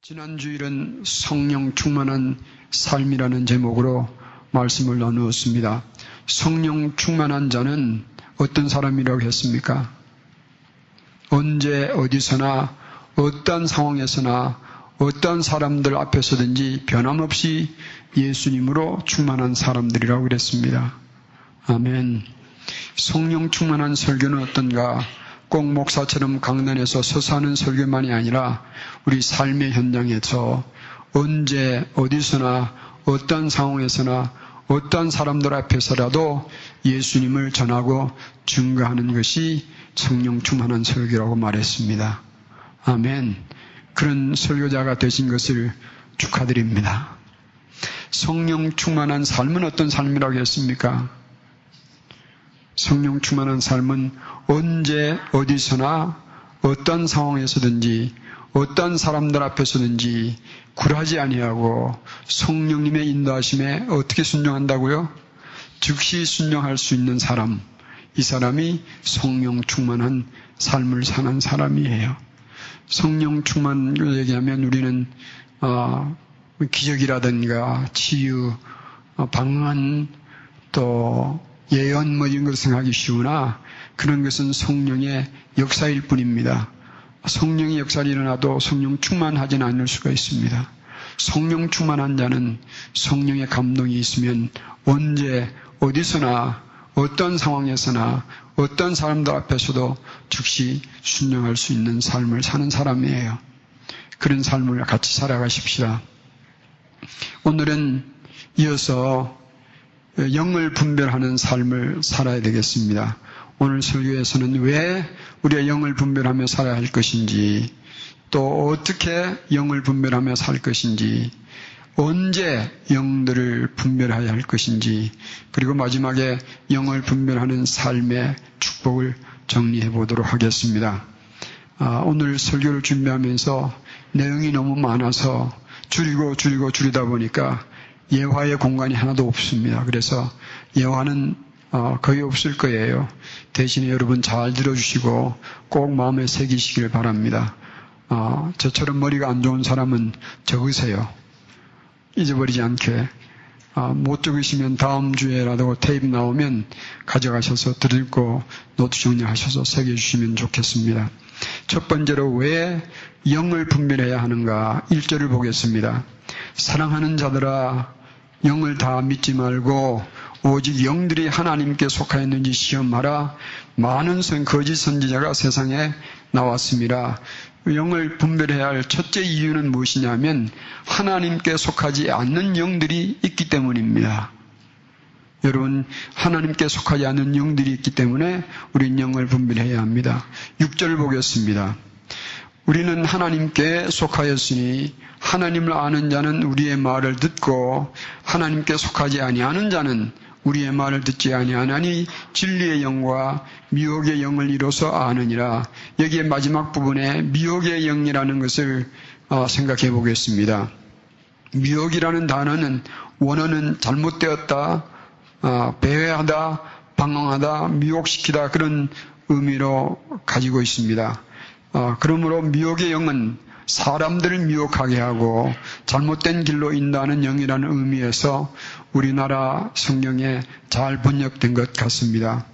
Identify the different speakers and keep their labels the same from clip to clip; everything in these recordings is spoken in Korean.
Speaker 1: 지난 주일은 성령 충만한 삶이라는 제목으로 말씀을 나누었습니다. 성령 충만한 자는 어떤 사람이라고 했습니까? 언제 어디서나 어떤 상황에서나 어떤 사람들 앞에서든지 변함없이 예수님으로 충만한 사람들이라고 그랬습니다. 아멘. 성령 충만한 설교는 어떤가? 꼭 목사처럼 강단에서 서서 하는 설교만이 아니라 우리 삶의 현장에서 언제 어디서나 어떤 상황에서나 어떤 사람들 앞에서라도 예수님을 전하고 증거하는 것이 성령 충만한 설교라고 말했습니다. 아멘. 그런 설교자가 되신 것을 축하드립니다. 성령 충만한 삶은 어떤 삶이라고 했습니까? 성령 충만한 삶은 언제 어디서나 어떤 상황에서든지 어떤 사람들 앞에서든지 굴하지 아니하고 성령님의 인도하심에 어떻게 순종한다고요? 즉시 순종할 수 있는 사람, 이 사람이 성령 충만한 삶을 사는 사람이에요. 성령 충만을 얘기하면 우리는 어, 기적이라든가 치유, 어, 방언, 또 예언 뭐 이런 것을 생각하기 쉬우나 그런 것은 성령의 역사일 뿐입니다. 성령의 역사를 일어나도 성령 충만하지는 않을 수가 있습니다. 성령 충만한 자는 성령의 감동이 있으면 언제 어디서나 어떤 상황에서나 어떤 사람들 앞에서도 즉시 순종할 수 있는 삶을 사는 사람이에요. 그런 삶을 같이 살아가십시다. 오늘은 이어서 영을 분별하는 삶을 살아야 되겠습니다. 오늘 설교에서는 왜 우리가 영을 분별하며 살아야 할 것인지, 또 어떻게 영을 분별하며 살 것인지, 언제 영들을 분별해야 할 것인지, 그리고 마지막에 영을 분별하는 삶의 축복을 정리해 보도록 하겠습니다. 아, 오늘 설교를 준비하면서 내용이 너무 많아서 줄이고 줄이고 줄이다 보니까 예화의 공간이 하나도 없습니다. 그래서 예화는 어, 거의 없을 거예요. 대신에 여러분 잘 들어주시고 꼭 마음에 새기시길 바랍니다. 어, 저처럼 머리가 안 좋은 사람은 적으세요. 잊어버리지 않게. 어, 못 적으시면 다음 주에라도 테이프 나오면 가져가셔서 들고 노트 정리하셔서 새겨주시면 좋겠습니다. 첫 번째로 왜 영을 분별해야 하는가? 1절을 보겠습니다. 사랑하는 자들아 영을 다 믿지 말고 오직 영들이 하나님께 속하였는지 시험하라. 많은 선, 거짓 선지자가 세상에 나왔습니다. 영을 분별해야 할 첫째 이유는 무엇이냐면 하나님께 속하지 않는 영들이 있기 때문입니다. 여러분, 하나님께 속하지 않는 영들이 있기 때문에 우린 영을 분별해야 합니다. 6절 보겠습니다. 우리는 하나님께 속하였으니 하나님을 아는 자는 우리의 말을 듣고 하나님께 속하지 아니하는 자는 우리의 말을 듣지 아니하나니 진리의 영과 미혹의 영을 이뤄서 아느니라. 여기에 마지막 부분에 미혹의 영이라는 것을 어, 생각해 보겠습니다. 미혹이라는 단어는 원어는 잘못되었다, 어, 배회하다, 방황하다, 미혹시키다 그런 의미로 가지고 있습니다. 어, 그러므로 미혹의 영은 사람들을 미혹하게 하고 잘못된 길로 인도하는 영이라는 의미에서 우리나라 성경에 잘 번역된 것 같습니다.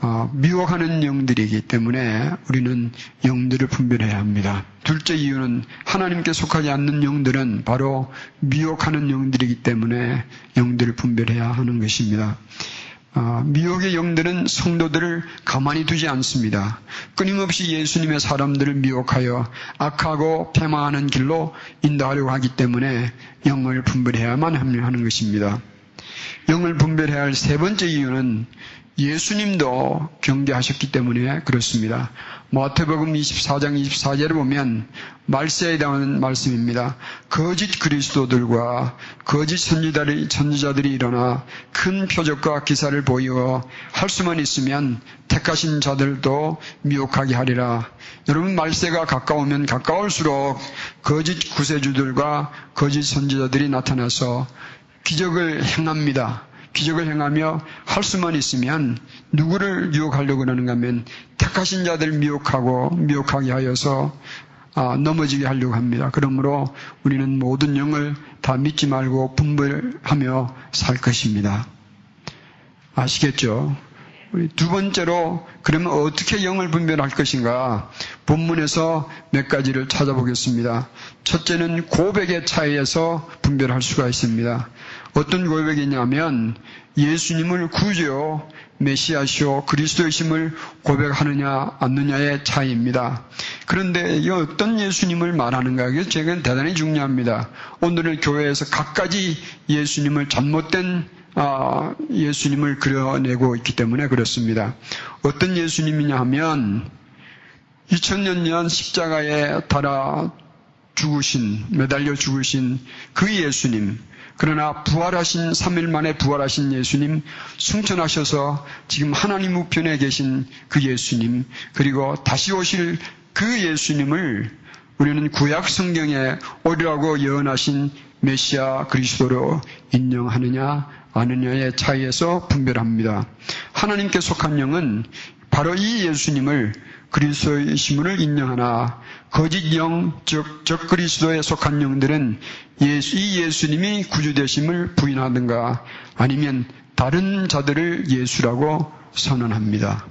Speaker 1: 어, 미혹하는 영들이기 때문에 우리는 영들을 분별해야 합니다. 둘째 이유는 하나님께 속하지 않는 영들은 바로 미혹하는 영들이기 때문에 영들을 분별해야 하는 것입니다. 어, 미혹의 영들은 성도들을 가만히 두지 않습니다. 끊임없이 예수님의 사람들을 미혹하여 악하고 패망하는 길로 인도하려고 하기 때문에 영을 분별해야만 하는 것입니다. 영을 분별해야 할 세 번째 이유는 예수님도 경계하셨기 때문에 그렇습니다. 마태복음 24장 24절을 보면 말세에 대한 말씀입니다. 거짓 그리스도들과 거짓 선지자들이, 선지자들이 일어나 큰 표적과 기사를 보이어 할 수만 있으면 택하신 자들도 미혹하게 하리라. 여러분 말세가 가까우면 가까울수록 거짓 구세주들과 거짓 선지자들이 나타나서 기적을 행합니다. 기적을 행하며 할 수만 있으면 누구를 유혹하려고 하는가 하면 택하신 자들 미혹하고 미혹하게 하여서 아, 넘어지게 하려고 합니다. 그러므로 우리는 모든 영을 다 믿지 말고 분별하며 살 것입니다. 아시겠죠? 두 번째로 그러면 어떻게 영을 분별할 것인가? 본문에서 몇 가지를 찾아보겠습니다. 첫째는 고백의 차이에서 분별할 수가 있습니다. 어떤 고백이냐면 예수님을 구주요 메시아시오 그리스도의심을 고백하느냐 않느냐의 차이입니다. 그런데 이 어떤 예수님을 말하는가 이게 제가 대단히 중요합니다. 오늘은 교회에서 각가지 예수님을 잘못된 아, 예수님을 그려내고 있기 때문에 그렇습니다. 어떤 예수님이냐 하면 2000년 전 십자가에 달아 죽으신 매달려 죽으신 그 예수님 그러나 부활하신 3일 만에 부활하신 예수님, 승천하셔서 지금 하나님 우편에 계신 그 예수님, 그리고 다시 오실 그 예수님을 우리는 구약 성경에 오리라고 예언하신 메시아 그리스도로 인정하느냐 아느냐의 차이에서 분별합니다. 하나님께 속한 영은 바로 이 예수님을 그리스도의 신문을 인정하나 거짓 영, 즉, 적 그리스도에 속한 영들은 예수, 이 예수님이 구주되심을 부인하든가 아니면 다른 자들을 예수라고 선언합니다.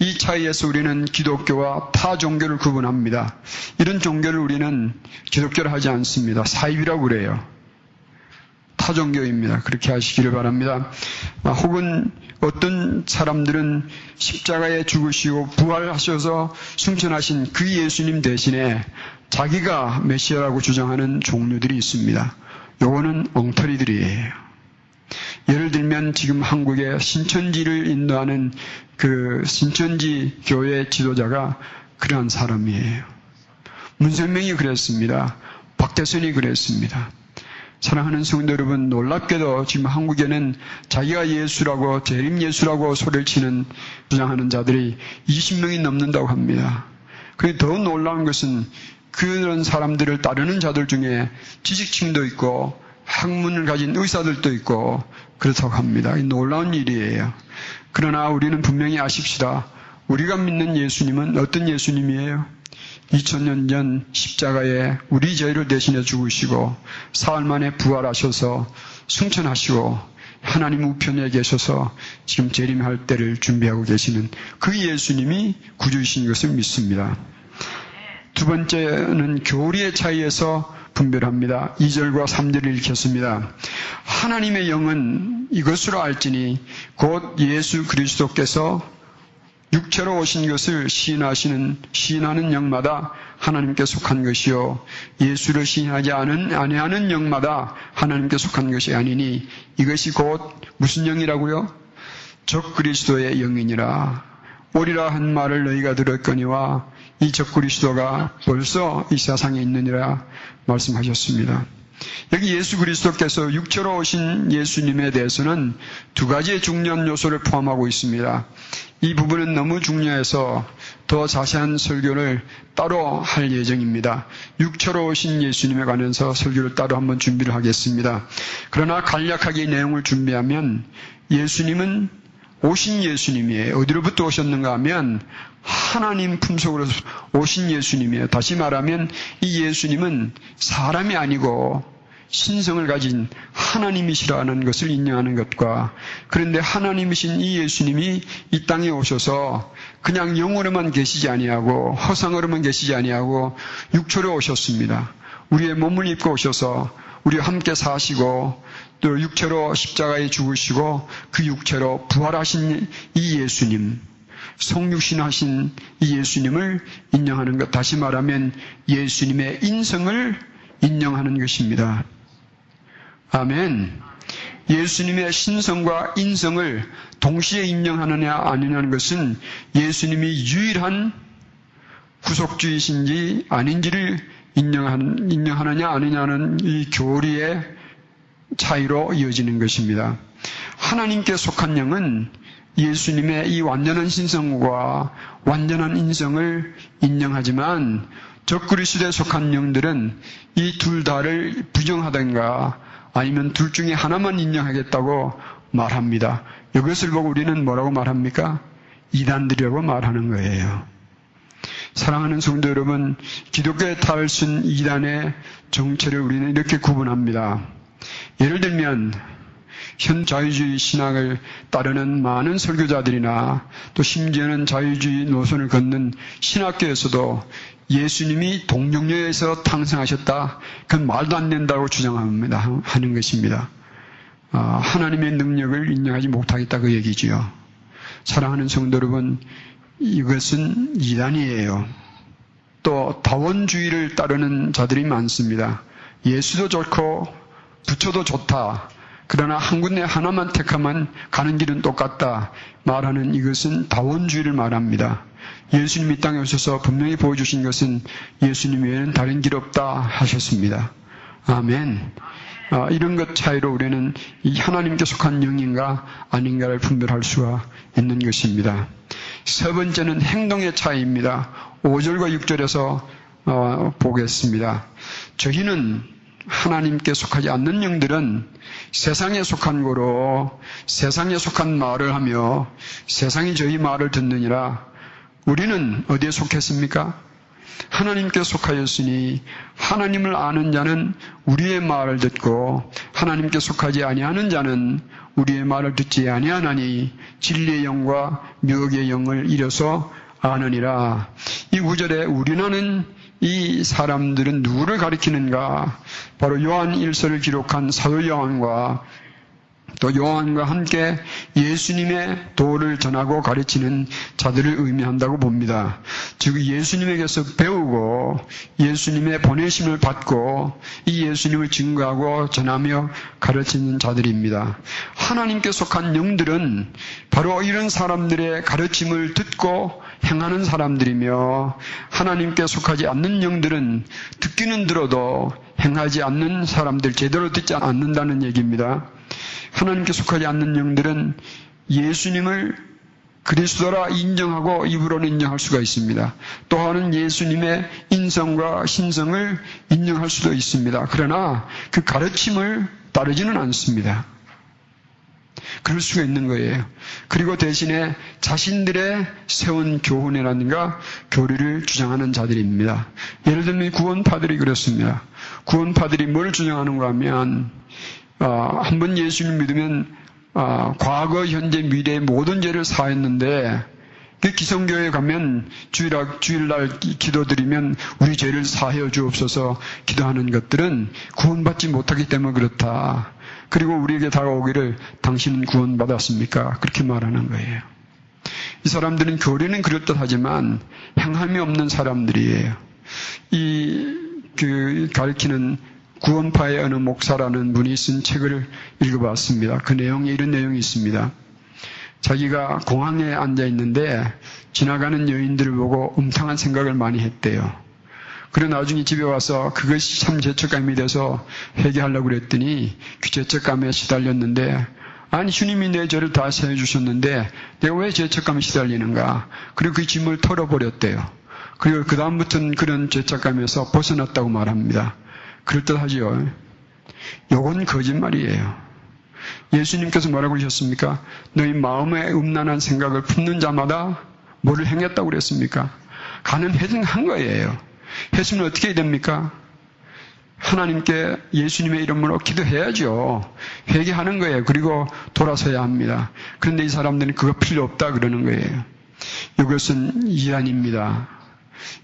Speaker 1: 이 차이에서 우리는 기독교와 타 종교를 구분합니다. 이런 종교를 우리는 기독교를 하지 않습니다. 사입이라고 그래요. 타종교입니다. 그렇게 하시기를 바랍니다. 아, 혹은 어떤 사람들은 십자가에 죽으시고 부활하셔서 승천하신 그 예수님 대신에 자기가 메시아라고 주장하는 종류들이 있습니다. 요거는 엉터리들이에요. 예를 들면 지금 한국의 신천지를 인도하는 그 신천지 교회 지도자가 그러한 사람이에요. 문선명이 그랬습니다. 박대선이 그랬습니다. 사랑하는 성도 여러분, 놀랍게도 지금 한국에는 자기가 예수라고, 재림 예수라고 소리를 치는, 주장하는 자들이 20명이 넘는다고 합니다. 그게 더 놀라운 것은 그런 사람들을 따르는 자들 중에 지식층도 있고, 학문을 가진 의사들도 있고, 그렇다고 합니다. 놀라운 일이에요. 그러나 우리는 분명히 아십시다. 우리가 믿는 예수님은 어떤 예수님이에요? 2000년 전 십자가에 우리 죄를 대신해 죽으시고 사흘 만에 부활하셔서 승천하시고 하나님 우편에 계셔서 지금 재림할 때를 준비하고 계시는 그 예수님이 구주이신 것을 믿습니다. 두 번째는 교리의 차이에서 분별합니다. 2절과 3절을 읽겠습니다. 하나님의 영은 이것으로 알지니 곧 예수 그리스도께서 육체로 오신 것을 시인하시는 시인하는 영마다 하나님께 속한 것이요 예수를 시인하지 않은 아니하는 영마다 하나님께 속한 것이 아니니 이것이 곧 무슨 영이라고요? 적 그리스도의 영이니라 오리라 한 말을 너희가 들었거니와 이 적 그리스도가 벌써 이 세상에 있느니라 말씀하셨습니다. 여기 예수 그리스도께서 육체로 오신 예수님에 대해서는 두 가지의 중요한 요소를 포함하고 있습니다. 이 부분은 너무 중요해서 더 자세한 설교를 따로 할 예정입니다. 육체로 오신 예수님에 관해서 설교를 따로 한번 준비를 하겠습니다. 그러나 간략하게 내용을 준비하면 예수님은 오신 예수님이에요. 어디로부터 오셨는가 하면 하나님 품속으로 오신 예수님이에요. 다시 말하면 이 예수님은 사람이 아니고 신성을 가진 하나님이시라는 것을 인정하는 것과 그런데 하나님이신 이 예수님이 이 땅에 오셔서 그냥 영으로만 계시지 아니하고 허상으로만 계시지 아니하고 육초로 오셨습니다. 우리의 몸을 입고 오셔서 우리와 함께 사시고 또 육체로 십자가에 죽으시고 그 육체로 부활하신 이 예수님 성육신하신 이 예수님을 인정하는 것 다시 말하면 예수님의 인성을 인정하는 것입니다. 아멘. 예수님의 신성과 인성을 동시에 인정하느냐 아니냐는 것은 예수님이 유일한 구속주이신지 아닌지를 인정하느냐 아니냐는 이 교리의 차이로 이어지는 것입니다. 하나님께 속한 영은 예수님의 이 완전한 신성과 완전한 인성을 인정하지만 적그리스도에 속한 영들은 이 둘 다를 부정하던가 아니면 둘 중에 하나만 인정하겠다고 말합니다. 이것을 보고 우리는 뭐라고 말합니까? 이단들이라고 말하는 거예요. 사랑하는 성도 여러분, 기독교에 탈순 이단의 정체를 우리는 이렇게 구분합니다. 예를 들면 현 자유주의 신앙을 따르는 많은 설교자들이나 또 심지어는 자유주의 노선을 걷는 신학교에서도 예수님이 동정녀에서 탄생하셨다. 그건 말도 안 된다고 주장합니다. 하는 것입니다. 아, 하나님의 능력을 인정하지 못하겠다 그 얘기지요. 사랑하는 성도 여러분, 이것은 이단이에요. 또 다원주의를 따르는 자들이 많습니다. 예수도 좋고 부처도 좋다. 그러나 한 군데 하나만 택하면 가는 길은 똑같다. 말하는 이것은 다원주의를 말합니다. 예수님이 땅에 오셔서 분명히 보여주신 것은 예수님 외에는 다른 길 없다 하셨습니다. 아멘. 아, 이런 것 차이로 우리는 이 하나님께 속한 영인가 아닌가를 분별할 수가 있는 것입니다. 세 번째는 행동의 차이입니다. 5절과 6절에서 어, 보겠습니다. 저희는 하나님께 속하지 않는 영들은 세상에 속한 거로 세상에 속한 말을 하며 세상이 저희 말을 듣느니라 우리는 어디에 속했습니까? 하나님께 속하였으니 하나님을 아는 자는 우리의 말을 듣고 하나님께 속하지 아니하는 자는 우리의 말을 듣지 아니하나니 진리의 영과 묘의 영을 잃어서 아느니라. 이 구절에 우리나는 이 사람들은 누구를 가리키는가? 바로 요한 1서를 기록한 사도 요한과 또 요한과 함께 예수님의 도를 전하고 가르치는 자들을 의미한다고 봅니다. 즉 예수님에게서 배우고 예수님의 보내심을 받고 이 예수님을 증거하고 전하며 가르치는 자들입니다. 하나님께 속한 영들은 바로 이런 사람들의 가르침을 듣고 행하는 사람들이며 하나님께 속하지 않는 영들은 듣기는 들어도 행하지 않는 사람들 제대로 듣지 않는다는 얘기입니다. 하나님께 속하지 않는 영들은 예수님을 그리스도라 인정하고 입으로는 인정할 수가 있습니다. 또한은 예수님의 인성과 신성을 인정할 수도 있습니다. 그러나 그 가르침을 따르지는 않습니다. 그럴 수가 있는 거예요. 그리고 대신에 자신들의 세운 교훈이라든가 교리를 주장하는 자들입니다. 예를 들면 구원파들이 그렇습니다. 구원파들이 뭘 주장하는가 하면 어, 한번 예수를 믿으면 어, 과거, 현재, 미래의 모든 죄를 사했는데 그 기성교회 가면 주일날, 주일날 기도드리면 우리 죄를 사하여 주옵소서 기도하는 것들은 구원받지 못하기 때문에 그렇다. 그리고 우리에게 다가오기를 당신은 구원받았습니까? 그렇게 말하는 거예요. 이 사람들은 교리는 그럴듯하지만 행함이 없는 사람들이에요. 이, 그, 가르치는 구원파의 어느 목사라는 분이 쓴 책을 읽어봤습니다. 그 내용에 이런 내용이 있습니다. 자기가 공항에 앉아 있는데 지나가는 여인들을 보고 음탕한 생각을 많이 했대요. 그래 나중에 집에 와서 그것이 참 죄책감이 돼서 회개하려고 그랬더니 그 죄책감에 시달렸는데 아니 주님이 내 죄를 다 세워 주셨는데 내가 왜 죄책감에 시달리는가? 그리고 그 짐을 털어버렸대요. 그리고 그 다음부터는 그런 죄책감에서 벗어났다고 말합니다. 그럴듯하지요. 요건 거짓말이에요. 예수님께서 뭐라고 그러셨습니까? 너희 마음에 음란한 생각을 품는 자마다 뭐를 행했다고 그랬습니까? 가능한 거예요. 했으면 어떻게 해야 됩니까? 하나님께 예수님의 이름으로 기도해야죠. 회개하는 거예요. 그리고 돌아서야 합니다. 그런데 이 사람들은 그거 필요 없다 그러는 거예요. 이것은 이란입니다.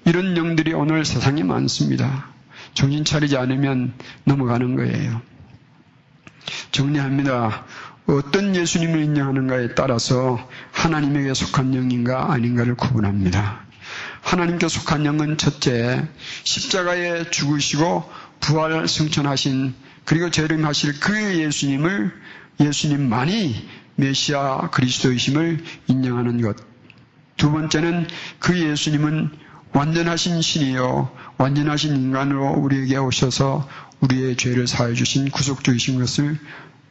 Speaker 1: 이런 영들이 오늘 세상에 많습니다. 정신 차리지 않으면 넘어가는 거예요. 정리합니다. 어떤 예수님을 인정하는가에 따라서 하나님에게 속한 영인가 아닌가를 구분합니다. 하나님께 속한 영은 첫째, 십자가에 죽으시고 부활 승천하신 그리고 재림하실 그 예수님을 예수님만이 메시아 그리스도이심을 인정하는 것. 두 번째는 그 예수님은 완전하신 신이요 완전하신 인간으로 우리에게 오셔서 우리의 죄를 사해 주신 구속주이신 것을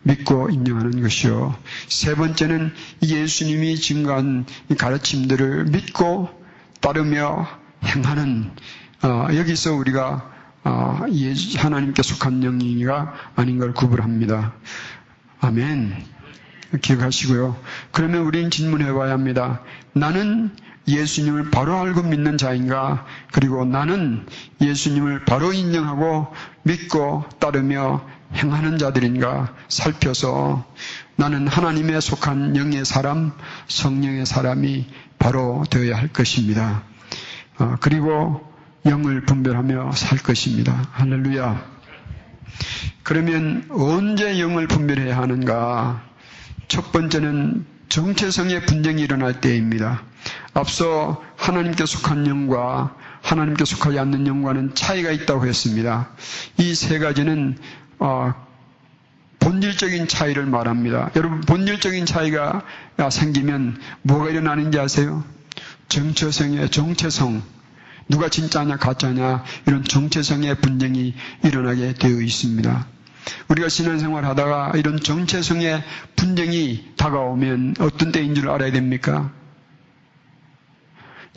Speaker 1: 믿고 인정하는 것이요. 세 번째는 예수님이 증거한 가르침들을 믿고 따르며 행하는 어, 여기서 우리가 어, 하나님께 속한 영이가 아닌 걸 구분합니다. 아멘. 기억하시고요. 그러면 우리는 질문해 봐야 합니다. 나는 예수님을 바로 알고 믿는 자인가? 그리고 나는 예수님을 바로 인정하고 믿고 따르며 행하는 자들인가 살펴서 나는 하나님에 속한 영의 사람, 성령의 사람이 바로 되어야 할 것입니다. 어, 그리고 영을 분별하며 살 것입니다. 할렐루야. 그러면 언제 영을 분별해야 하는가? 첫 번째는 정체성의 분쟁이 일어날 때입니다. 앞서 하나님께 속한 영과 하나님께 속하지 않는 영과는 차이가 있다고 했습니다. 이 세 가지는 어, 본질적인 차이를 말합니다. 여러분 본질적인 차이가 생기면 뭐가 일어나는지 아세요? 정체성의 정체성 누가 진짜냐 가짜냐 이런 정체성의 분쟁이 일어나게 되어 있습니다. 우리가 신앙생활 하다가 이런 정체성의 분쟁이 다가오면 어떤 때인 줄 알아야 됩니까?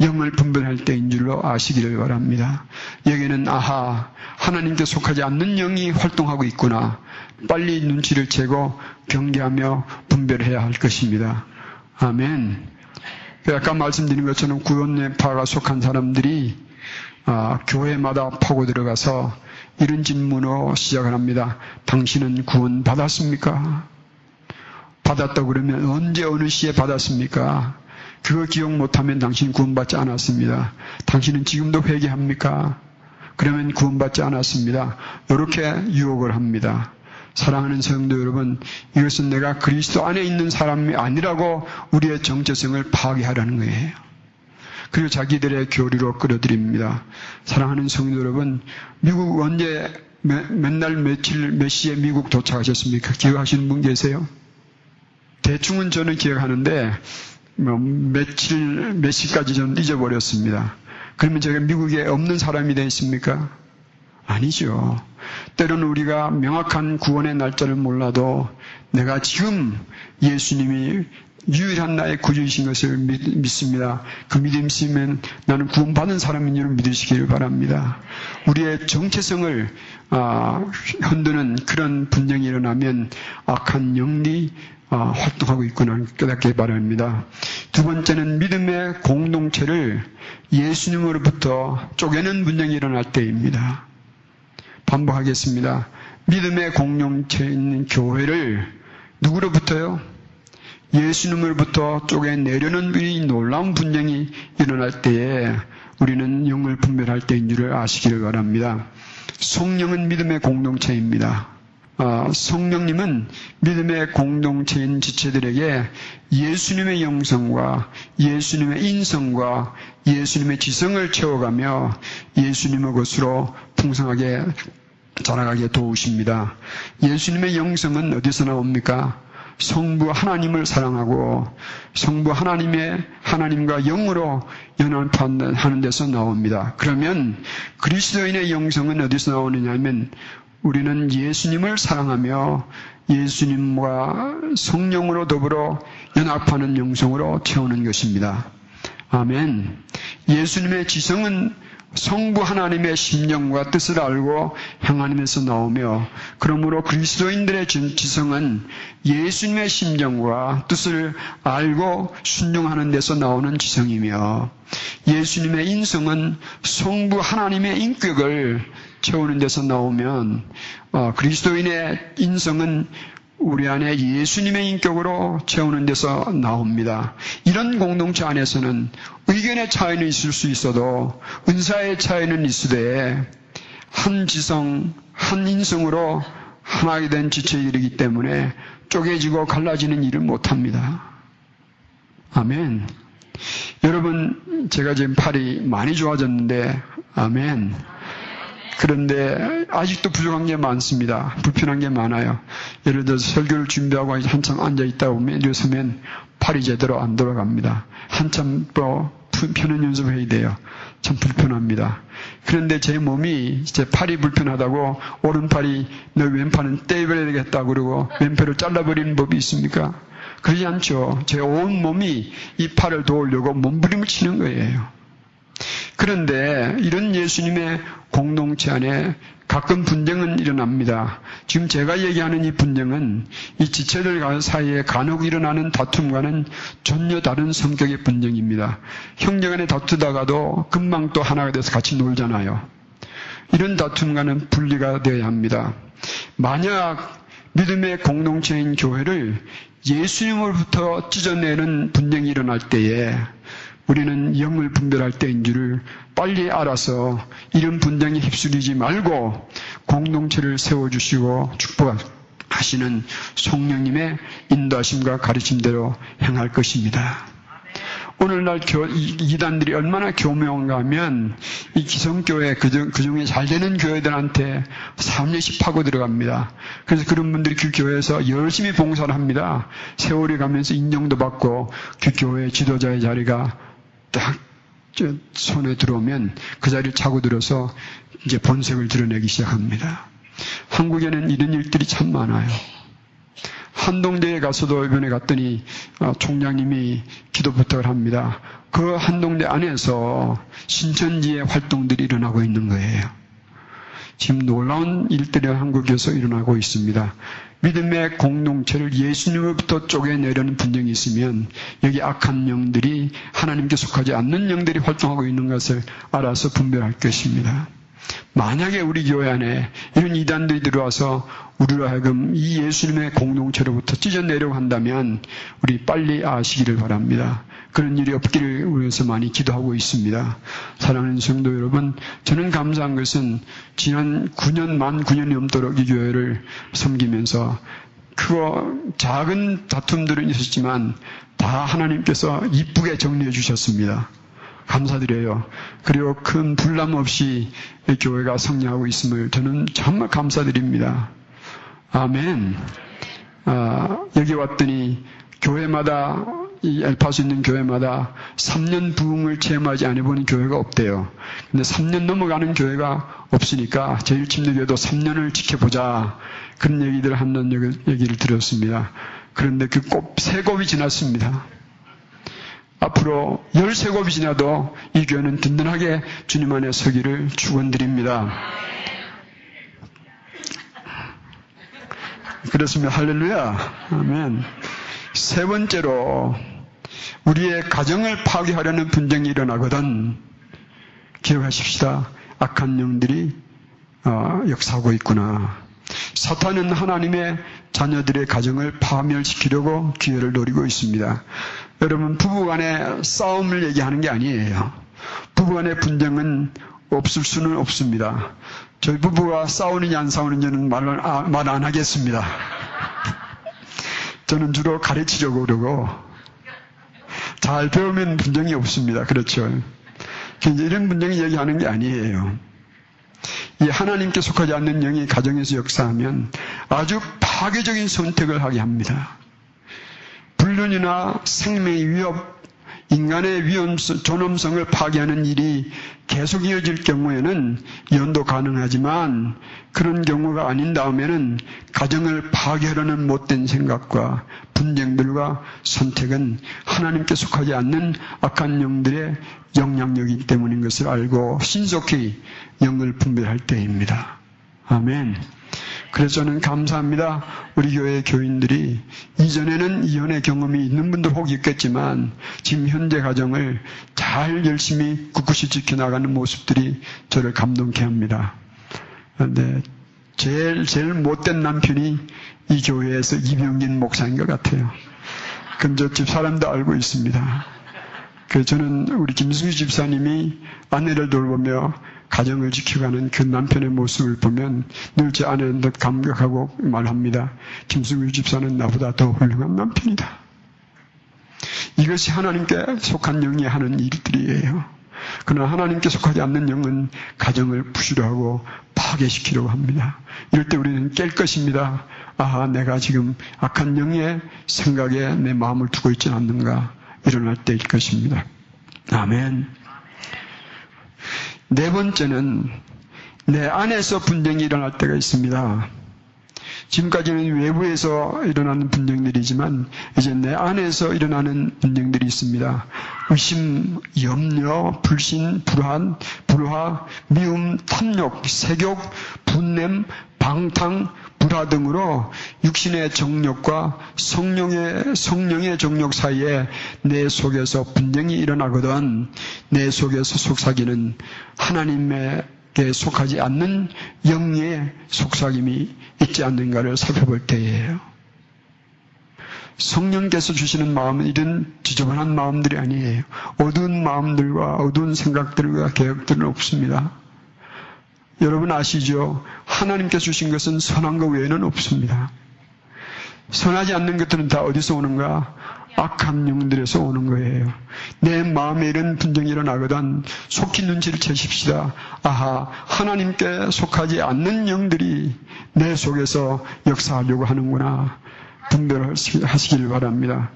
Speaker 1: 영을 분별할 때인 줄로 아시기를 바랍니다. 여기는 아하 하나님께 속하지 않는 영이 활동하고 있구나. 빨리 눈치를 채고 경계하며 분별해야 할 것입니다. 아멘. 아까 말씀드린 것처럼 구원파가 속한 사람들이 아, 교회마다 파고 들어가서 이런 질문으로 시작을 합니다. 당신은 구원 받았습니까? 받았다고 그러면 언제 어느 시에 받았습니까? 그거 기억 못하면 당신 구원받지 않았습니다. 당신은 지금도 회개합니까? 그러면 구원받지 않았습니다. 이렇게 유혹을 합니다. 사랑하는 성도 여러분, 이것은 내가 그리스도 안에 있는 사람이 아니라고 우리의 정체성을 파괴하라는 거예요. 그리고 자기들의 교리로 끌어들입니다. 사랑하는 성도 여러분, 미국 언제 몇, 날 며칠 몇 시에 미국 도착하셨습니까? 기억하시는 분 계세요? 대충은 저는 기억하는데 뭐 며칠 몇 시까지 저는 잊어버렸습니다. 그러면 제가 미국에 없는 사람이 되있습니까 아니죠. 때로는 우리가 명확한 구원의 날짜를 몰라도 내가 지금 예수님이 유일한 나의 구주이신 것을 믿, 습니다그 믿음 있으면 나는 구원받은 사람인 줄 믿으시기를 바랍니다. 우리의 정체성을 아, 흔드는 그런 분쟁이 일어나면 악한 영리 아, 활동하고 있구나 깨닫기 바랍니다. 두 번째는 믿음의 공동체를 예수님으로부터 쪼개는 분쟁이 일어날 때입니다. 반복하겠습니다. 믿음의 공동체에 있는 교회를 누구로부터요? 예수님으로부터 쪼개내려는 이 놀라운 분쟁이 일어날 때에 우리는 영을 분별할 때인 줄을 아시기를 바랍니다. 성령은 믿음의 공동체입니다. 아, 성령님은 믿음의 공동체인 지체들에게 예수님의 영성과 예수님의 인성과 예수님의 지성을 채워가며 예수님의 것으로 풍성하게 자라가게 도우십니다. 예수님의 영성은 어디서 나옵니까? 성부 하나님을 사랑하고 성부 하나님의 하나님과 영으로 연합하는 데서 나옵니다. 그러면 그리스도인의 영성은 어디서 나오느냐 하면 우리는 예수님을 사랑하며 예수님과 성령으로 더불어 연합하는 영성으로 채우는 것입니다. 아멘. 예수님의 지성은 성부 하나님의 심령과 뜻을 알고 향하면서 나오며 그러므로 그리스도인들의 지성은 예수님의 심정과 뜻을 알고 순종하는 데서 나오는 지성이며 예수님의 인성은 성부 하나님의 인격을 채우는 데서 나오면 어, 그리스도인의 인성은 우리 안에 예수님의 인격으로 채우는 데서 나옵니다. 이런 공동체 안에서는 의견의 차이는 있을 수 있어도 은사의 차이는 있으되 한 지성, 한 인성으로 하나가 된 지체에 이르기 때문에 쪼개지고 갈라지는 일을 못합니다. 아멘. 여러분, 제가 지금 팔이 많이 좋아졌는데, 아멘. 그런데 아직도 부족한 게 많습니다. 불편한 게 많아요. 예를 들어서 설교를 준비하고 한참 앉아 있다 보면 일어서면 팔이 제대로 안 돌아갑니다. 한참 또 편한 연습해야 돼요. 참 불편합니다. 그런데 제 몸이 제 팔이 불편하다고 오른팔이 너 왼팔은 떼버려야 되겠다 그러고 왼팔을 잘라버리는 법이 있습니까? 그러지 않죠. 제 온 몸이 이 팔을 도우려고 몸부림을 치는 거예요. 그런데 이런 예수님의 공동체 안에 가끔 분쟁은 일어납니다. 지금 제가 얘기하는 이 분쟁은 이 지체들 사이에 간혹 일어나는 다툼과는 전혀 다른 성격의 분쟁입니다. 형제 간에 다투다가도 금방 또 하나가 돼서 같이 놀잖아요. 이런 다툼과는 분리가 되어야 합니다. 만약 믿음의 공동체인 교회를 예수님으로부터 찢어내는 분쟁이 일어날 때에 우리는 영을 분별할 때인 줄을 빨리 알아서 이런 분쟁에 휩쓸리지 말고 공동체를 세워주시고 축복하시는 성령님의 인도하심과 가르침대로 행할 것입니다. 오늘날 교, 이단들이 얼마나 교묘한가 하면 이 기성교회 그, 그 중에 잘 되는 교회들한테 3년씩 파고 들어갑니다. 그래서 그런 분들이 그 교회에서 열심히 봉사를 합니다. 세월이 가면서 인정도 받고 그 교회 지도자의 자리가 딱 손에 들어오면 그 자리를 차고 들어서 이제 본색을 드러내기 시작합니다. 한국에는 이런 일들이 참 많아요. 한동대에 가서도 이번에 갔더니 어, 총장님이 기도 부탁을 합니다. 그 한동대 안에서 신천지의 활동들이 일어나고 있는 거예요. 지금 놀라운 일들이 한국에서 일어나고 있습니다. 믿음의 공동체를 예수님으로부터 쪼개내려는 분쟁이 있으면 여기 악한 영들이 하나님께 속하지 않는 영들이 활동하고 있는 것을 알아서 분별할 것입니다. 만약에 우리 교회 안에 이런 이단들이 들어와서 우리로 하여금 이 예수님의 공동체로부터 찢어내려고 한다면 우리 빨리 아시기를 바랍니다. 그런 일이 없기를 위해서 많이 기도하고 있습니다. 사랑하는 성도 여러분, 저는 감사한 것은 지난 9년, 만 9년이 넘도록 이 교회를 섬기면서 그거 작은 다툼들은 있었지만 다 하나님께서 이쁘게 정리해 주셨습니다. 감사드려요. 그리고 큰 불남 없이 교회가 성장하고 있음을 저는 정말 감사드립니다. 아멘. 아, 여기 왔더니 교회마다 이 엘파수 있는 교회마다 3년 부흥을 체험하지 않아보는 교회가 없대요. 근데 3년 넘어가는 교회가 없으니까 제일 침례교회도 3년을 지켜보자. 그런 얘기들을 하는 얘기를 들었습니다. 그런데 그 곱, 세 곱이 지났습니다. 앞으로 열세 곱이 지나도 이 교회는 든든하게 주님 안에 서기를 축원드립니다. 그렇습니다. 할렐루야. 아멘. 세 번째로 우리의 가정을 파괴하려는 분쟁이 일어나거든 기억하십시다. 악한 영들이 어, 역사하고 있구나. 사탄은 하나님의 자녀들의 가정을 파멸시키려고 기회를 노리고 있습니다. 여러분 부부간의 싸움을 얘기하는 게 아니에요. 부부간의 분쟁은 없을 수는 없습니다. 저희 부부가 싸우느냐 안 싸우느냐는 말을 아, 말안 하겠습니다. 저는 주로 가르치려고 그러고 잘 배우면 분쟁이 없습니다. 그렇죠. 이런 분쟁이 얘기하는 게 아니에요. 이 하나님께 속하지 않는 영이 가정에서 역사하면 아주 파괴적인 선택을 하게 합니다. 불륜이나 생명의 위협, 인간의 위험성, 존엄성을 파괴하는 일이 계속 이어질 경우에는 연도 가능하지만 그런 경우가 아닌 다음에는 가정을 파괴하려는 못된 생각과 분쟁들과 선택은 하나님께 속하지 않는 악한 영들의 영향력이기 때문인 것을 알고 신속히 영을 분별할 때입니다. 아멘. 그래서 저는 감사합니다. 우리 교회 교인들이 이전에는 이혼의 경험이 있는 분도 혹 있겠지만 지금 현재 가정을 잘 열심히 꿋꿋이 지켜나가는 모습들이 저를 감동케 합니다. 그런데 제일 제일 못된 남편이 이 교회에서 이병진 목사인 것 같아요. 근저 집 사람도 알고 있습니다. 그 저는 우리 김승희 집사님이 아내를 돌보며 가정을 지켜가는 그 남편의 모습을 보면 늘 제 아내는 더 감격하고 말합니다. 김승희 집사는 나보다 더 훌륭한 남편이다. 이것이 하나님께 속한 영이 하는 일들이에요. 그러나 하나님께 속하지 않는 영은 가정을 부실하고 파괴시키려고 합니다. 이럴 때 우리는 깰 것입니다. 아, 내가 지금 악한 영의 생각에 내 마음을 두고 있지 않는가. 일어날 때일 것입니다. 아멘. 네 번째는 내 안에서 분쟁이 일어날 때가 있습니다. 지금까지는 외부에서 일어나는 분쟁들이지만 이제 내 안에서 일어나는 분쟁들이 있습니다. 의심, 염려, 불신, 불안, 불화, 미움, 탐욕, 색욕, 분냄, 방탕, 불화 등으로 육신의 정욕과 성령의 성령의 정욕 사이에 내 속에서 분쟁이 일어나거든 내 속에서 속삭이는 하나님에게 속하지 않는 영의 속삭임이 있지 않는가를 살펴볼 때예요. 성령께서 주시는 마음은 이런 지저분한 마음들이 아니에요. 어두운 마음들과 어두운 생각들과 계획들은 없습니다. 여러분 아시죠? 하나님께서 주신 것은 선한 것 외에는 없습니다. 선하지 않는 것들은 다 어디서 오는가? 악한 영들에서 오는 거예요. 내 마음에 이런 분쟁이 일어나거든 속히 눈치를 채십시다. 아하, 하나님께 속하지 않는 영들이 내 속에서 역사하려고 하는구나. 분별하시길 바랍니다.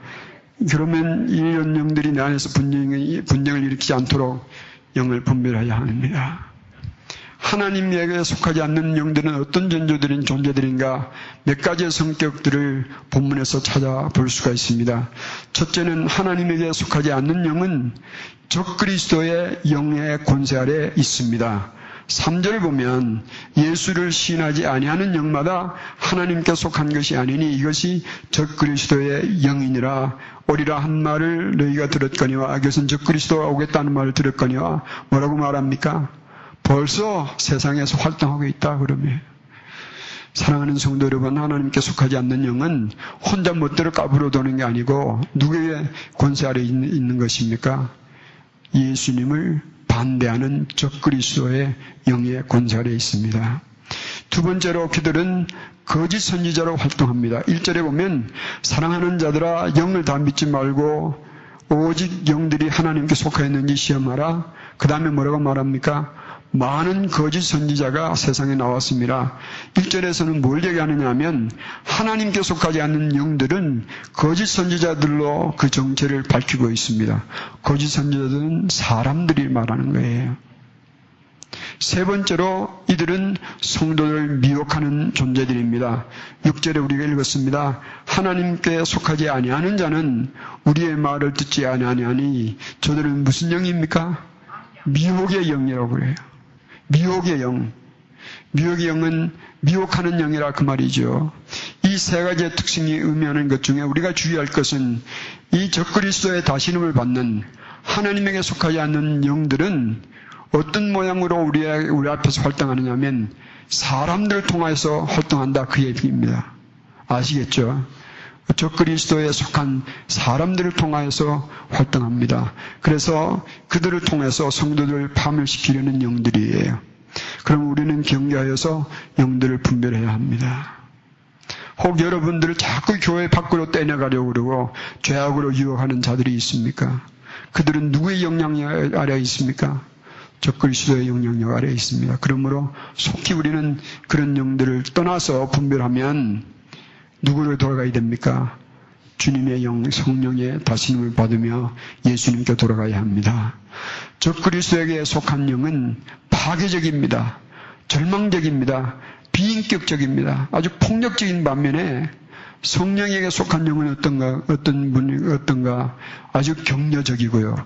Speaker 1: 그러면 이런 영들이 내 안에서 분쟁을, 분쟁을 일으키지 않도록 영을 분별해야 합니다. 하나님 에게 속하지 않는 영들은 어떤 존재들인 존재들인가 몇 가지의 성격들을 본문에서 찾아볼 수가 있습니다. 첫째는 하나님에게 속하지 않는 영은 적그리스도의 영의 권세 아래 있습니다. 3절 보면 예수를 신하지 아니하는 영마다 하나님께 속한 것이 아니니 이것이 적그리스도의 영이니라 오리라 한 말을 너희가 들었거니와 이것은 적그리스도가 오겠다는 말을 들었거니와 뭐라고 말합니까? 벌써 세상에서 활동하고 있다 그러면 사랑하는 성도 여러분 하나님께 속하지 않는 영은 혼자 멋대로 까불어 도는 게 아니고 누구의 권세 아래 있는 것입니까? 예수님을 반대하는 적그리스도의 영의 권세 아래 있습니다. 두 번째로 그들은 거짓 선지자로 활동합니다. 1절에 보면 사랑하는 자들아 영을 다 믿지 말고 오직 영들이 하나님께 속하였는지 시험하라. 그 다음에 뭐라고 말합니까? 많은 거짓 선지자가 세상에 나왔습니다. 1절에서는 뭘 얘기하느냐 하면 하나님께 속하지 않는 영들은 거짓 선지자들로 그 정체를 밝히고 있습니다. 거짓 선지자들은 사람들이 말하는 거예요. 세 번째로 이들은 성도를 미혹하는 존재들입니다. 6절에 우리가 읽었습니다. 하나님께 속하지 아니하는 자는 우리의 말을 듣지 아니하니 저들은 무슨 영입니까? 미혹의 영이라고 그래요. 미혹의 영. 미혹의 영은 미혹하는 영이라 그 말이죠. 이 세 가지의 특징이 의미하는 것 중에 우리가 주의할 것은 이 적그리스도의 다시름을 받는 하나님에게 속하지 않는 영들은 어떤 모양으로 우리, 우리 앞에서 활동하느냐 면 사람들 통해서 활동한다 그 얘기입니다. 아시겠죠? 적그리스도에 속한 사람들을 통하여서 활동합니다. 그래서 그들을 통해서 성도들을 파멸시키려는 영들이에요. 그럼 우리는 경계하여서 영들을 분별해야 합니다. 혹 여러분들을 자꾸 교회 밖으로 떼내가려고 그러고 죄악으로 유혹하는 자들이 있습니까? 그들은 누구의 영향력 아래 있습니까? 적그리스도의 영향력 아래 있습니다. 그러므로 속히 우리는 그런 영들을 떠나서 분별하면 누구를 돌아가야 됩니까? 주님의 영, 성령의 다스림을 받으며 예수님께 돌아가야 합니다. 저 그리스도에게 속한 영은 파괴적입니다. 절망적입니다. 비인격적입니다. 아주 폭력적인 반면에 성령에게 속한 영은 어떤가, 어떤 분이, 어떤가, 아주 격려적이고요.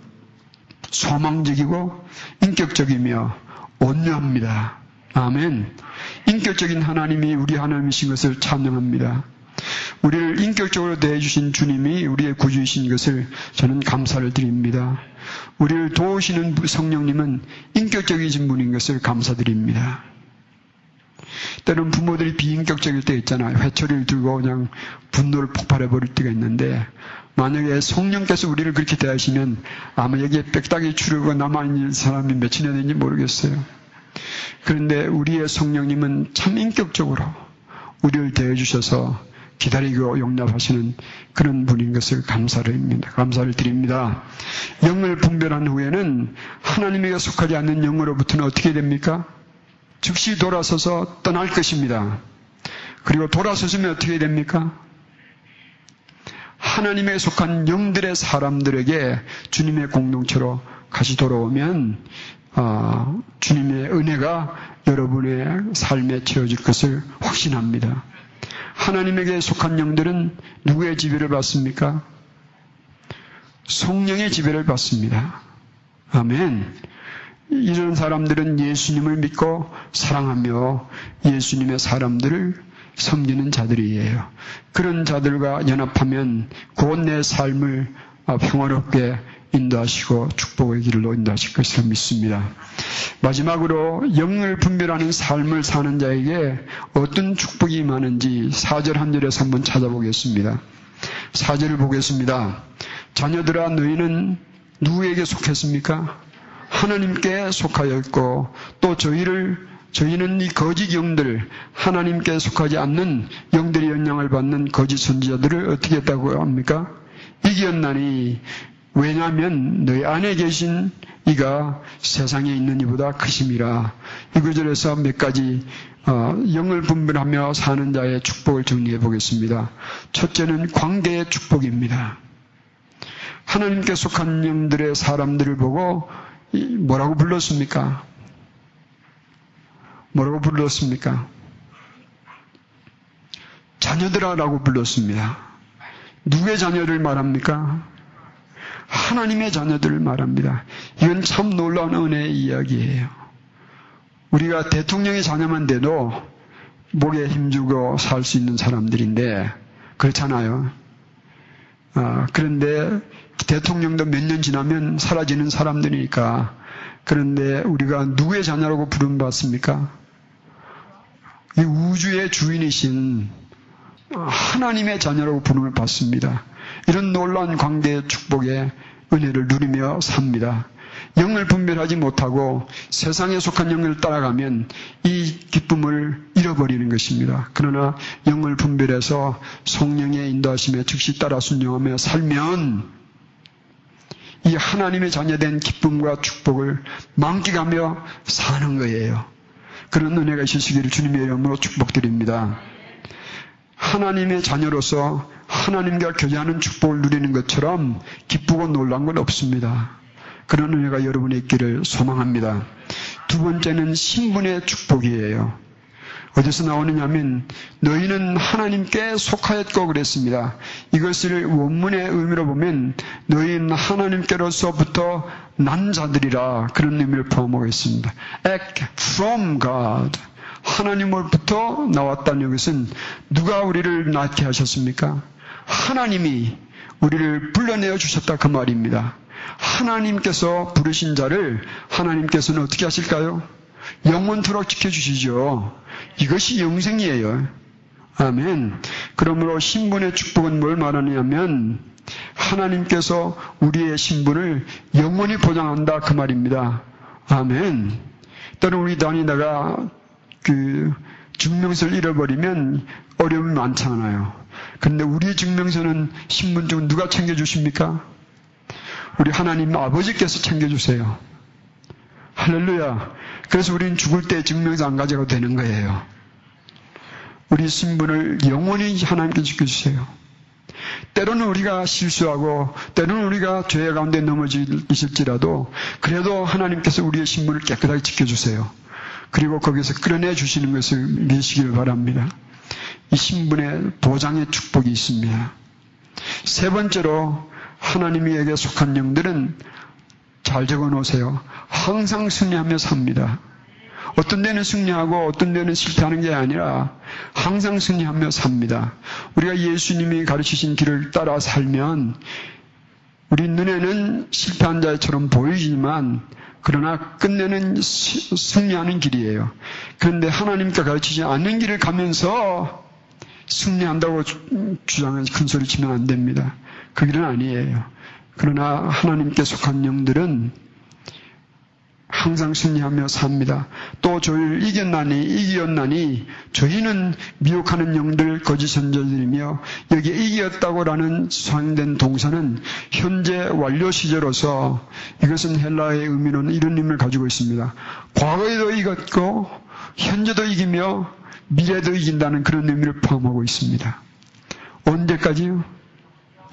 Speaker 1: 소망적이고, 인격적이며, 온유합니다. 아멘. 인격적인 하나님이 우리 하나님이신 것을 찬양합니다. 우리를 인격적으로 대해주신 주님이 우리의 구주이신 것을 저는 감사를 드립니다. 우리를 도우시는 성령님은 인격적이신 분인 것을 감사드립니다. 때는 부모들이 비인격적일 때 있잖아요. 회초리를 들고 그냥 분노를 폭발해 버릴 때가 있는데 만약에 성령께서 우리를 그렇게 대하시면 아마 여기에 빽딱이 추르고 남아있는 사람이 몇이나 되는지 모르겠어요. 그런데 우리의 성령님은 참 인격적으로 우리를 대해주셔서 기다리고 용납하시는 그런 분인 것을 감사를 합니다. 감사를 드립니다. 영을 분별한 후에는 하나님에게 속하지 않는 영으로부터는 어떻게 됩니까? 즉시 돌아서서 떠날 것입니다. 그리고 돌아서시면 어떻게 됩니까? 하나님에 속한 영들의 사람들에게 주님의 공동체로 같이 돌아오면 어, 주님의 은혜가 여러분의 삶에 채워질 것을 확신합니다. 하나님에게 속한 영들은 누구의 지배를 받습니까? 성령의 지배를 받습니다. 아멘. 이런 사람들은 예수님을 믿고 사랑하며 예수님의 사람들을 섬기는 자들이에요. 그런 자들과 연합하면 곧 내 삶을 평화롭게 인도하시고 축복의 길로 인도하실 것을 믿습니다. 마지막으로 영을 분별하는 삶을 사는 자에게 어떤 축복이 많은지 4절 한 절에서 한번 찾아보겠습니다. 4절을 보겠습니다. 자녀들아 너희는 누구에게 속했습니까? 하나님께 속하였고 또 저희를 저희는 이 거짓 영들 하나님께 속하지 않는 영들의 영향을 받는 거짓 선지자들을 어떻게 했다고 합니까? 이기었나니 왜냐하면 너희 안에 계신 이가 세상에 있는 이보다 크심이라. 이 구절에서 몇 가지 어, 영을 분별하며 사는 자의 축복을 정리해 보겠습니다. 첫째는 관계의 축복입니다. 하나님께 속한 영들의 사람들을 보고 뭐라고 불렀습니까? 뭐라고 불렀습니까? 자녀들아라고 불렀습니다. 누구의 자녀를 말합니까? 하나님의 자녀들을 말합니다. 이건 참 놀라운 은혜의 이야기예요. 우리가 대통령의 자녀만 돼도 목에 힘주고 살 수 있는 사람들인데 그렇잖아요. 아, 그런데 대통령도 몇 년 지나면 사라지는 사람들이니까 그런데 우리가 누구의 자녀라고 부름받습니까? 이 우주의 주인이신 하나님의 자녀라고 부름을 받습니다. 이런 놀라운 관계의 축복에 은혜를 누리며 삽니다. 영을 분별하지 못하고 세상에 속한 영을 따라가면 이 기쁨을 잃어버리는 것입니다. 그러나 영을 분별해서 성령의 인도하심에 즉시 따라 순종하며 살면 이 하나님의 자녀된 기쁨과 축복을 만끽하며 사는 거예요. 그런 은혜가 있으시기를 주님의 이름으로 축복드립니다. 하나님의 자녀로서 하나님과 교제하는 축복을 누리는 것처럼 기쁘고 놀란 건 없습니다. 그런 은혜가 여러분의 있기를 소망합니다. 두 번째는 신분의 축복이에요. 어디서 나오느냐면 너희는 하나님께 속하였고 그랬습니다. 이것을 원문의 의미로 보면 너희는 하나님께로서부터 난 자들이라 그런 의미를 포함하고 있습니다. Act from God. 하나님으로부터 나왔다는 것은 누가 우리를 낳게 하셨습니까? 하나님이 우리를 불러내어 주셨다 그 말입니다. 하나님께서 부르신 자를 하나님께서는 어떻게 하실까요? 영원토록 지켜주시죠. 이것이 영생이에요. 아멘. 그러므로 신분의 축복은 뭘 말하냐면 하나님께서 우리의 신분을 영원히 보장한다 그 말입니다. 아멘. 때로 우리 다니다가 그 증명서를 잃어버리면 어려움이 많잖아요. 그런데 우리의 증명서는 신분증은 누가 챙겨주십니까? 우리 하나님 아버지께서 챙겨주세요. 할렐루야. 그래서 우리는 죽을 때 증명서 안 가져가도 되는 거예요. 우리 신분을 영원히 하나님께 지켜주세요. 때로는 우리가 실수하고 때로는 우리가 죄 가운데 넘어질지라도 그래도 하나님께서 우리의 신분을 깨끗하게 지켜주세요. 그리고 거기서 끌어내 주시는 것을 믿으시길 바랍니다. 이 신분의 보장의 축복이 있습니다. 세 번째로 하나님에게 속한 영들은 잘 적어 놓으세요. 항상 승리하며 삽니다. 어떤 데는 승리하고 어떤 데는 실패하는 게 아니라 항상 승리하며 삽니다. 우리가 예수님이 가르치신 길을 따라 살면 우리 눈에는 실패한 자처럼 보이지만 그러나 끝내는 승리하는 길이에요. 그런데 하나님께 가르치지 않는 길을 가면서 승리한다고 주장한 큰 소리 치면 안 됩니다. 그 길은 아니에요. 그러나 하나님께 속한 영들은 항상 승리하며 삽니다. 또 저희를 이겼나니 이기었나니 저희는 미혹하는 영들 거짓 선조들이며 여기에 이겼다고라는 수상된 동사는 현재 완료 시제로서 이것은 헬라의 의미로는 이런 의미를 가지고 있습니다. 과거에도 이겼고 현재도 이기며 미래도 이긴다는 그런 의미를 포함하고 있습니다. 언제까지요?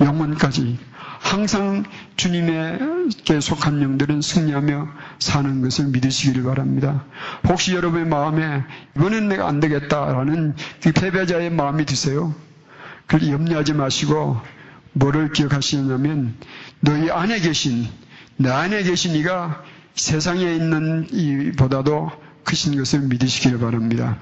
Speaker 1: 영혼까지 항상 주님에게 속한 영들은 승리하며 사는 것을 믿으시기를 바랍니다. 혹시 여러분의 마음에 이번엔 내가 안 되겠다라는 그 패배자의 마음이 드세요. 그걸 염려하지 마시고 뭐를 기억하시냐면 너희 안에 계신 내 안에 계신 이가 세상에 있는 이보다도 크신 것을 믿으시기를 바랍니다.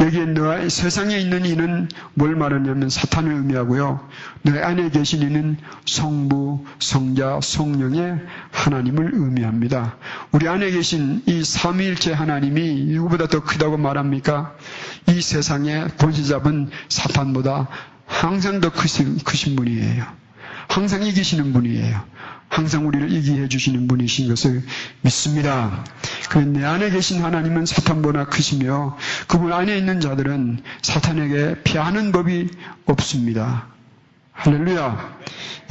Speaker 1: 여기에 너 세상에 있는 이는 뭘 말하냐면 사탄을 의미하고요. 너 안에 계신 이는 성부, 성자, 성령의 하나님을 의미합니다. 우리 안에 계신 이 삼위일체 하나님이 누구보다 더 크다고 말합니까? 이 세상에 권세 잡은 사탄보다 항상 더 크신, 크신 분이에요. 항상 이기시는 분이에요. 항상 우리를 이기해 주시는 분이신 것을 믿습니다. 내 안에 계신 하나님은 사탄보다 크시며 그분 안에 있는 자들은 사탄에게 피하는 법이 없습니다. 할렐루야.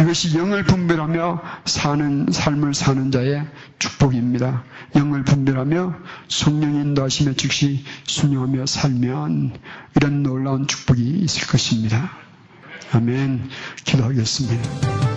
Speaker 1: 이것이 영을 분별하며 사는 삶을 사는 자의 축복입니다. 영을 분별하며 성령 인도하심에 즉시 순종하며 살면 이런 놀라운 축복이 있을 것입니다. 아멘. 기도하겠습니다.